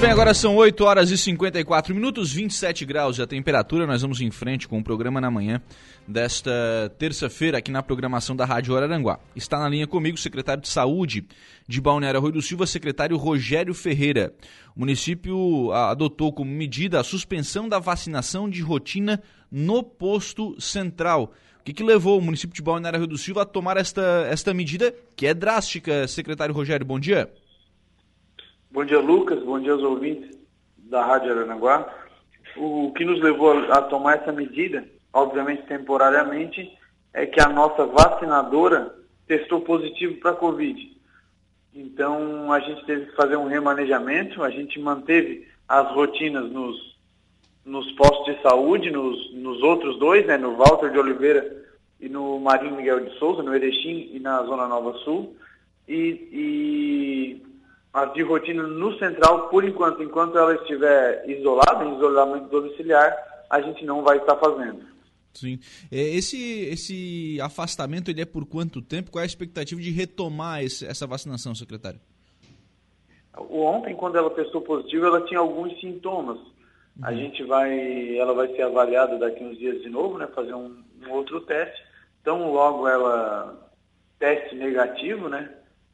Muito bem, agora são 8 horas e 54 minutos, 27 graus a temperatura. Nós vamos em frente com o programa na manhã desta terça-feira aqui na programação da Rádio Araranguá. Está na linha comigo o secretário de Saúde de Balneário Rui do Silva, secretário Rogério Ferreira. O município adotou como medida a suspensão da vacinação de rotina no posto central. O que, que levou o município de Balneário Rui do Silva a tomar esta, esta medida, que é drástica, secretário Rogério? Bom dia. Bom dia, Lucas. Bom dia aos ouvintes da Rádio Aranaguá. O que nos levou a tomar essa medida, obviamente temporariamente, é que a nossa vacinadora testou positivo para a Covid. Então, a gente teve que fazer um remanejamento, a gente manteve as rotinas nos, nos postos de saúde, nos, nos outros dois, né, no Walter de Oliveira e no Marinho Miguel de Souza, no Erechim e na Zona Nova Sul. E, e as de rotina no central, por enquanto, enquanto ela estiver isolada, em isolamento domiciliar, a gente não vai estar fazendo. Sim. É, esse, esse afastamento ele é por quanto tempo? Qual é a expectativa de retomar esse, essa vacinação, secretário? Ontem, quando ela testou positivo, ela tinha alguns sintomas. Uhum. A gente vai, ela vai ser avaliada daqui uns dias de novo, né? Fazer um, um outro teste. Então, logo ela teste negativo, né?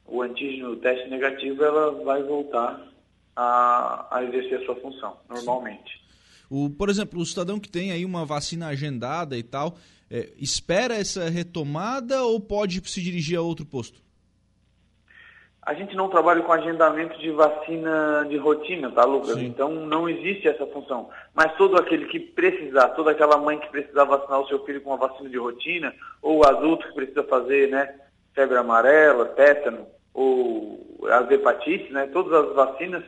O antígeno o teste negativo, ela vai voltar a, a exercer a sua função, normalmente. O, por exemplo, o cidadão que tem aí uma vacina agendada e tal, é, espera essa retomada ou pode se dirigir a outro posto? A gente não trabalha com agendamento de vacina de rotina, tá, Lucas? Sim. Então não existe essa função. Mas todo aquele que precisar, toda aquela mãe que precisar vacinar o seu filho com uma vacina de rotina, ou o adulto que precisa fazer, né, febre amarela, tétano, ou as hepatites, né, todas as vacinas,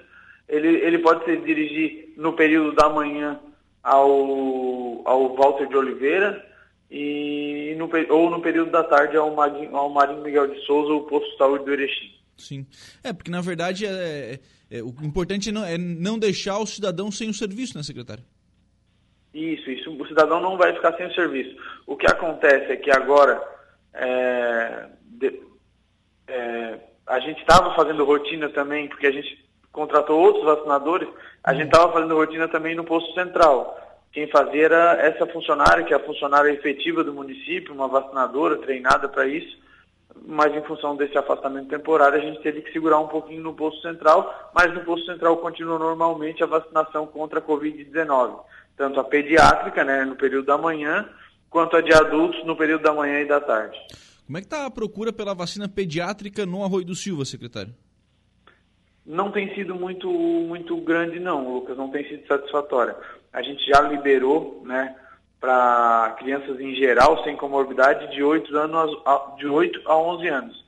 ele, ele pode se dirigir no período da manhã ao, ao Walter de Oliveira e no, ou no período da tarde ao Marinho, ao Marinho Miguel de Souza, o posto de saúde do Erechim. Sim. É, porque na verdade é, é, é o importante não, é não deixar o cidadão sem o serviço, né, secretário? Isso, isso. O cidadão não vai ficar sem o serviço. O que acontece é que agora, é, de, é, a gente estava fazendo rotina também, porque a gente contratou outros vacinadores, a gente estava fazendo rotina também no posto central. Quem fazia era essa funcionária, que é a funcionária efetiva do município, uma vacinadora treinada para isso, mas em função desse afastamento temporário a gente teve que segurar um pouquinho no posto central, mas no posto central continua normalmente a vacinação contra a Covid-19, tanto a pediátrica, né, no período da manhã, quanto a de adultos no período da manhã e da tarde. Como é que está a procura pela vacina pediátrica no Arroio do Silva, secretário? Não tem sido muito, muito grande não, Lucas, não tem sido satisfatória. A gente já liberou, né, para crianças em geral sem comorbidade de 8, anos a, de 8 a 11 anos.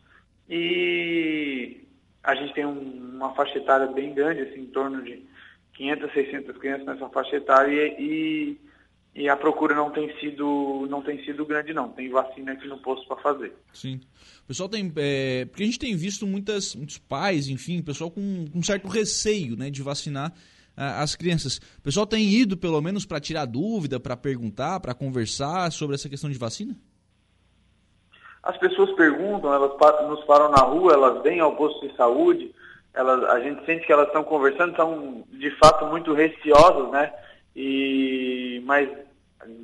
E a gente tem um, uma faixa etária bem grande, assim, em torno de 500, 600 crianças nessa faixa etária e, e e a procura não tem sido não tem sido grande não. Tem vacina aqui no posto para fazer. Sim. O pessoal tem é, porque a gente tem visto muitas muitos pais enfim pessoal com, com um certo receio né de vacinar as crianças. O pessoal tem ido pelo menos para tirar dúvida para perguntar para conversar sobre essa questão de vacina? As pessoas perguntam elas nos param na rua elas vêm ao posto de saúde elas a gente sente que elas estão conversando são de fato muito receosas né e, mas,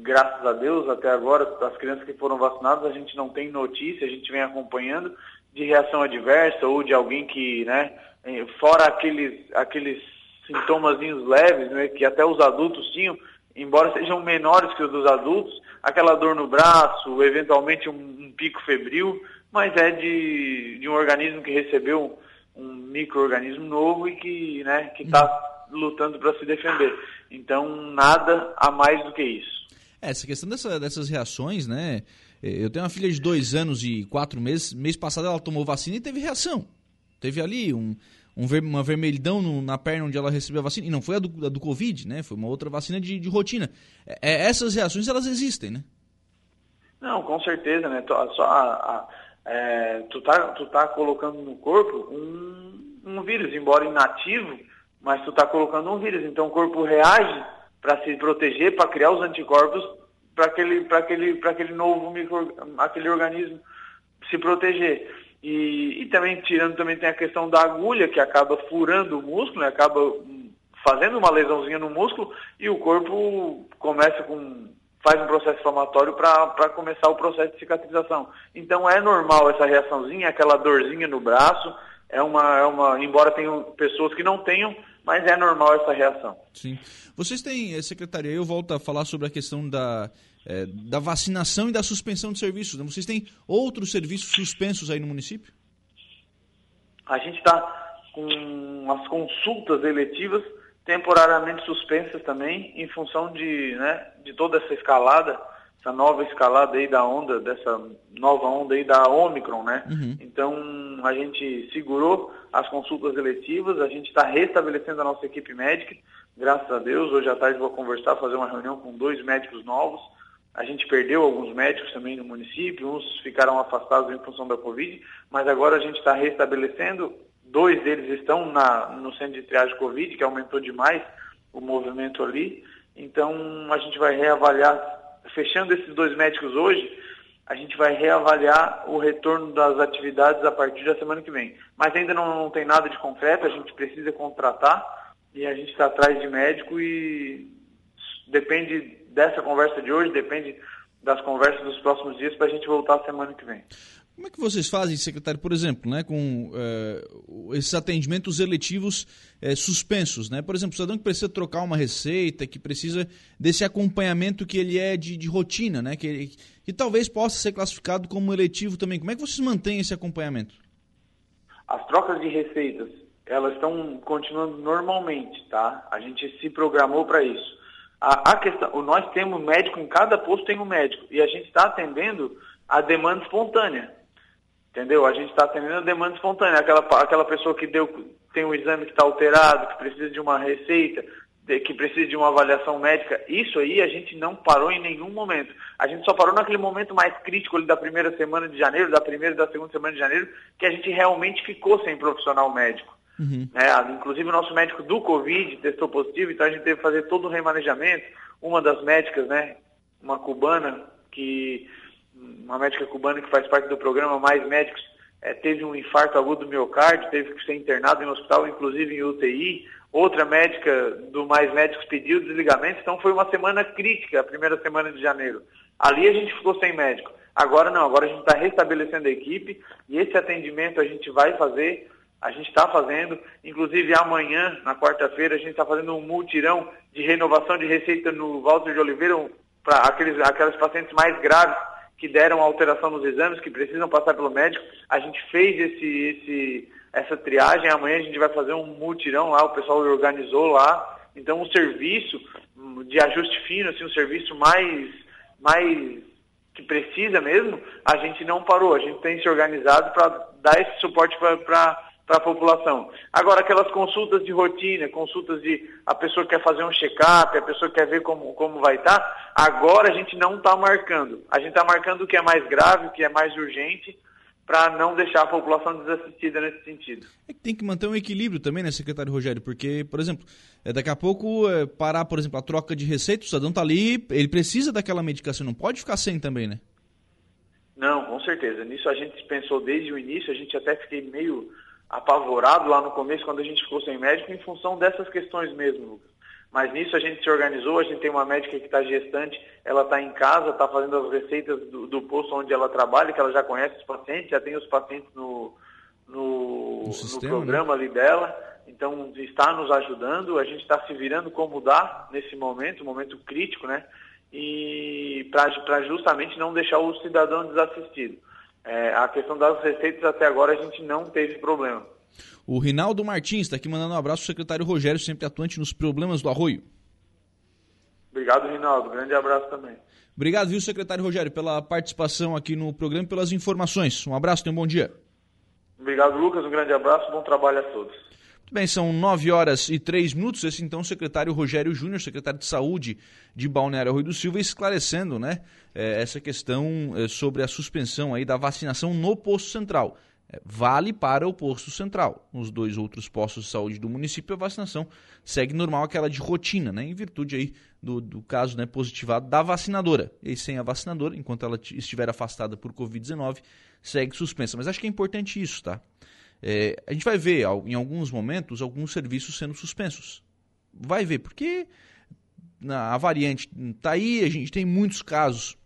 graças a Deus, até agora, as crianças que foram vacinadas, a gente não tem notícia, a gente vem acompanhando de reação adversa ou de alguém que, né, fora aqueles, aqueles sintomas leves, né, que até os adultos tinham, embora sejam menores que os dos adultos, aquela dor no braço, eventualmente um, um pico febril, mas é de, de um organismo que recebeu um, um microorganismo novo e que né, está lutando para se defender. Então, nada a mais do que isso. É, essa questão dessa, dessas reações, né? Eu tenho uma filha de dois anos e quatro meses. Mês passado ela tomou vacina e teve reação. Teve ali um, um ver, uma vermelhidão no, na perna onde ela recebeu a vacina. E não foi a do, a do Covid, né? Foi uma outra vacina de, de rotina. É, é essas reações, elas existem, né? Não, com certeza, né? Só a, a, é, tu, tá, tu tá colocando no corpo um, um vírus, embora inativo, mas tu está colocando um vírus. Então o corpo reage para se proteger, para criar os anticorpos para aquele, aquele, aquele novo micro, aquele organismo se proteger. E, e também tirando também tem a questão da agulha que acaba furando o músculo, né? acaba fazendo uma lesãozinha no músculo e o corpo começa com faz um processo inflamatório para começar o processo de cicatrização. Então é normal essa reaçãozinha, aquela dorzinha no braço, é uma, é uma embora tenham pessoas que não tenham, mas é normal essa reação. Sim. Vocês têm, eh, secretaria, eu volto a falar sobre a questão da, é, da vacinação e da suspensão de serviços. Né? Vocês têm outros serviços suspensos aí no município? A gente está com as consultas eletivas temporariamente suspensas também, em função de, né, de toda essa escalada, essa nova escalada aí da onda, dessa nova onda aí da Omicron, né? Uhum. Então, a gente segurou as consultas eletivas, a gente está restabelecendo a nossa equipe médica, graças a Deus. Hoje à tarde vou conversar, fazer uma reunião com dois médicos novos. A gente perdeu alguns médicos também no município, uns ficaram afastados em função da Covid, mas agora a gente está restabelecendo dois deles estão na, no centro de triagem Covid, que aumentou demais o movimento ali. Então, a gente vai reavaliar, fechando esses dois médicos hoje, a gente vai reavaliar o retorno das atividades a partir da semana que vem. Mas ainda não, não tem nada de concreto, a gente precisa contratar e a gente está atrás de médico e depende dessa conversa de hoje, depende das conversas dos próximos dias para a gente voltar semana que vem. Como é que vocês fazem, secretário, por exemplo, né, com uh, esses atendimentos eletivos uh, suspensos? Né? Por exemplo, o cidadão que precisa trocar uma receita, que precisa desse acompanhamento que ele é de, de rotina, né, que, que talvez possa ser classificado como eletivo também. Como é que vocês mantêm esse acompanhamento? As trocas de receitas, elas estão continuando normalmente, tá? A gente se programou para isso. A, a questão, nós temos médico, em cada posto tem um médico, e a gente está atendendo a demanda espontânea. Entendeu? A gente está atendendo a demanda espontânea. Aquela, aquela pessoa que deu, tem um exame que está alterado, que precisa de uma receita, que precisa de uma avaliação médica, isso aí a gente não parou em nenhum momento. A gente só parou naquele momento mais crítico ali da primeira semana de janeiro, da primeira e da segunda semana de janeiro, que a gente realmente ficou sem profissional médico. Uhum. É, inclusive o nosso médico do Covid testou positivo, então a gente teve que fazer todo o remanejamento. Uma das médicas, né, uma cubana, que uma médica cubana que faz parte do programa Mais Médicos, é, teve um infarto agudo do miocárdio, teve que ser internado em um hospital, inclusive em UTI. Outra médica do Mais Médicos pediu desligamento, então foi uma semana crítica, a primeira semana de janeiro. Ali a gente ficou sem médico. Agora não, agora a gente está restabelecendo a equipe e esse atendimento a gente vai fazer, a gente está fazendo, inclusive amanhã, na quarta-feira, a gente está fazendo um multirão de renovação de receita no Walter de Oliveira para aqueles, aqueles pacientes mais graves que deram alteração nos exames, que precisam passar pelo médico. A gente fez esse, esse, essa triagem, amanhã a gente vai fazer um multirão lá, o pessoal organizou lá. Então, um serviço de ajuste fino, assim, um serviço mais, mais que precisa mesmo, a gente não parou. A gente tem se organizado para dar esse suporte para para a população. Agora, aquelas consultas de rotina, consultas de a pessoa quer fazer um check-up, a pessoa quer ver como, como vai estar, tá, agora a gente não está marcando. A gente está marcando o que é mais grave, o que é mais urgente, para não deixar a população desassistida nesse sentido. É que tem que manter um equilíbrio também, né, secretário Rogério? Porque, por exemplo, é, daqui a pouco é, parar, por exemplo, a troca de receita, o cidadão está ali, ele precisa daquela medicação, não pode ficar sem também, né? Não, com certeza. Nisso a gente pensou desde o início, a gente até fiquei meio apavorado lá no começo, quando a gente ficou sem médico, em função dessas questões mesmo, Lucas. Mas nisso a gente se organizou, a gente tem uma médica que está gestante, ela está em casa, está fazendo as receitas do, do, posto onde ela trabalha, que ela já conhece os pacientes, já tem os pacientes no, no, no, sistema, no programa né? ali dela, então está nos ajudando, a gente está se virando como dá nesse momento, momento crítico, né? E para justamente não deixar o cidadão desassistido. É, a questão das receitas até agora a gente não teve problema. O Rinaldo Martins está aqui mandando um abraço ao secretário Rogério, sempre atuante nos problemas do arroio. Obrigado, Rinaldo. Grande abraço também. Obrigado, viu, secretário Rogério, pela participação aqui no programa e pelas informações. Um abraço, tenha um bom dia. Obrigado, Lucas. Um grande abraço, bom trabalho a todos. Muito bem, são 9 horas e 3 minutos. Esse então o secretário Rogério Júnior, secretário de Saúde de Balneário Rui do Silva, esclarecendo né, é, essa questão é, sobre a suspensão aí da vacinação no posto central. É, vale para o posto central. Nos dois outros postos de saúde do município, a vacinação segue normal, aquela de rotina, né, em virtude aí do, do caso né, positivado da vacinadora. E sem a vacinadora, enquanto ela estiver afastada por Covid-19, segue suspensa. Mas acho que é importante isso, tá? É, a gente vai ver em alguns momentos alguns serviços sendo suspensos. vai ver, porque a variante está aí, a gente tem muitos casos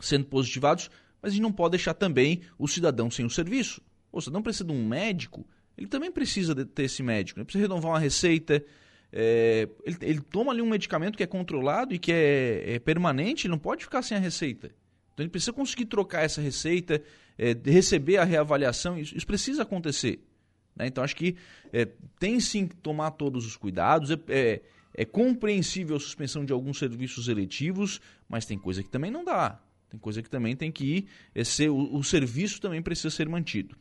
sendo positivados, mas a gente não pode deixar também o cidadão sem o serviço. O cidadão precisa de um médico, ele também precisa de ter esse médico, ele precisa renovar uma receita, é, ele, ele, toma ali um medicamento que é controlado e que é, é, permanente, ele não pode ficar sem a receita. Então ele precisa conseguir trocar essa receita, é, receber a reavaliação, isso, isso precisa acontecer. Né? Então acho que é, tem sim que tomar todos os cuidados. É, é, é, compreensível a suspensão de alguns serviços eletivos, mas tem coisa que também não dá. Tem coisa que também tem que ir, é ser, o, o serviço também precisa ser mantido.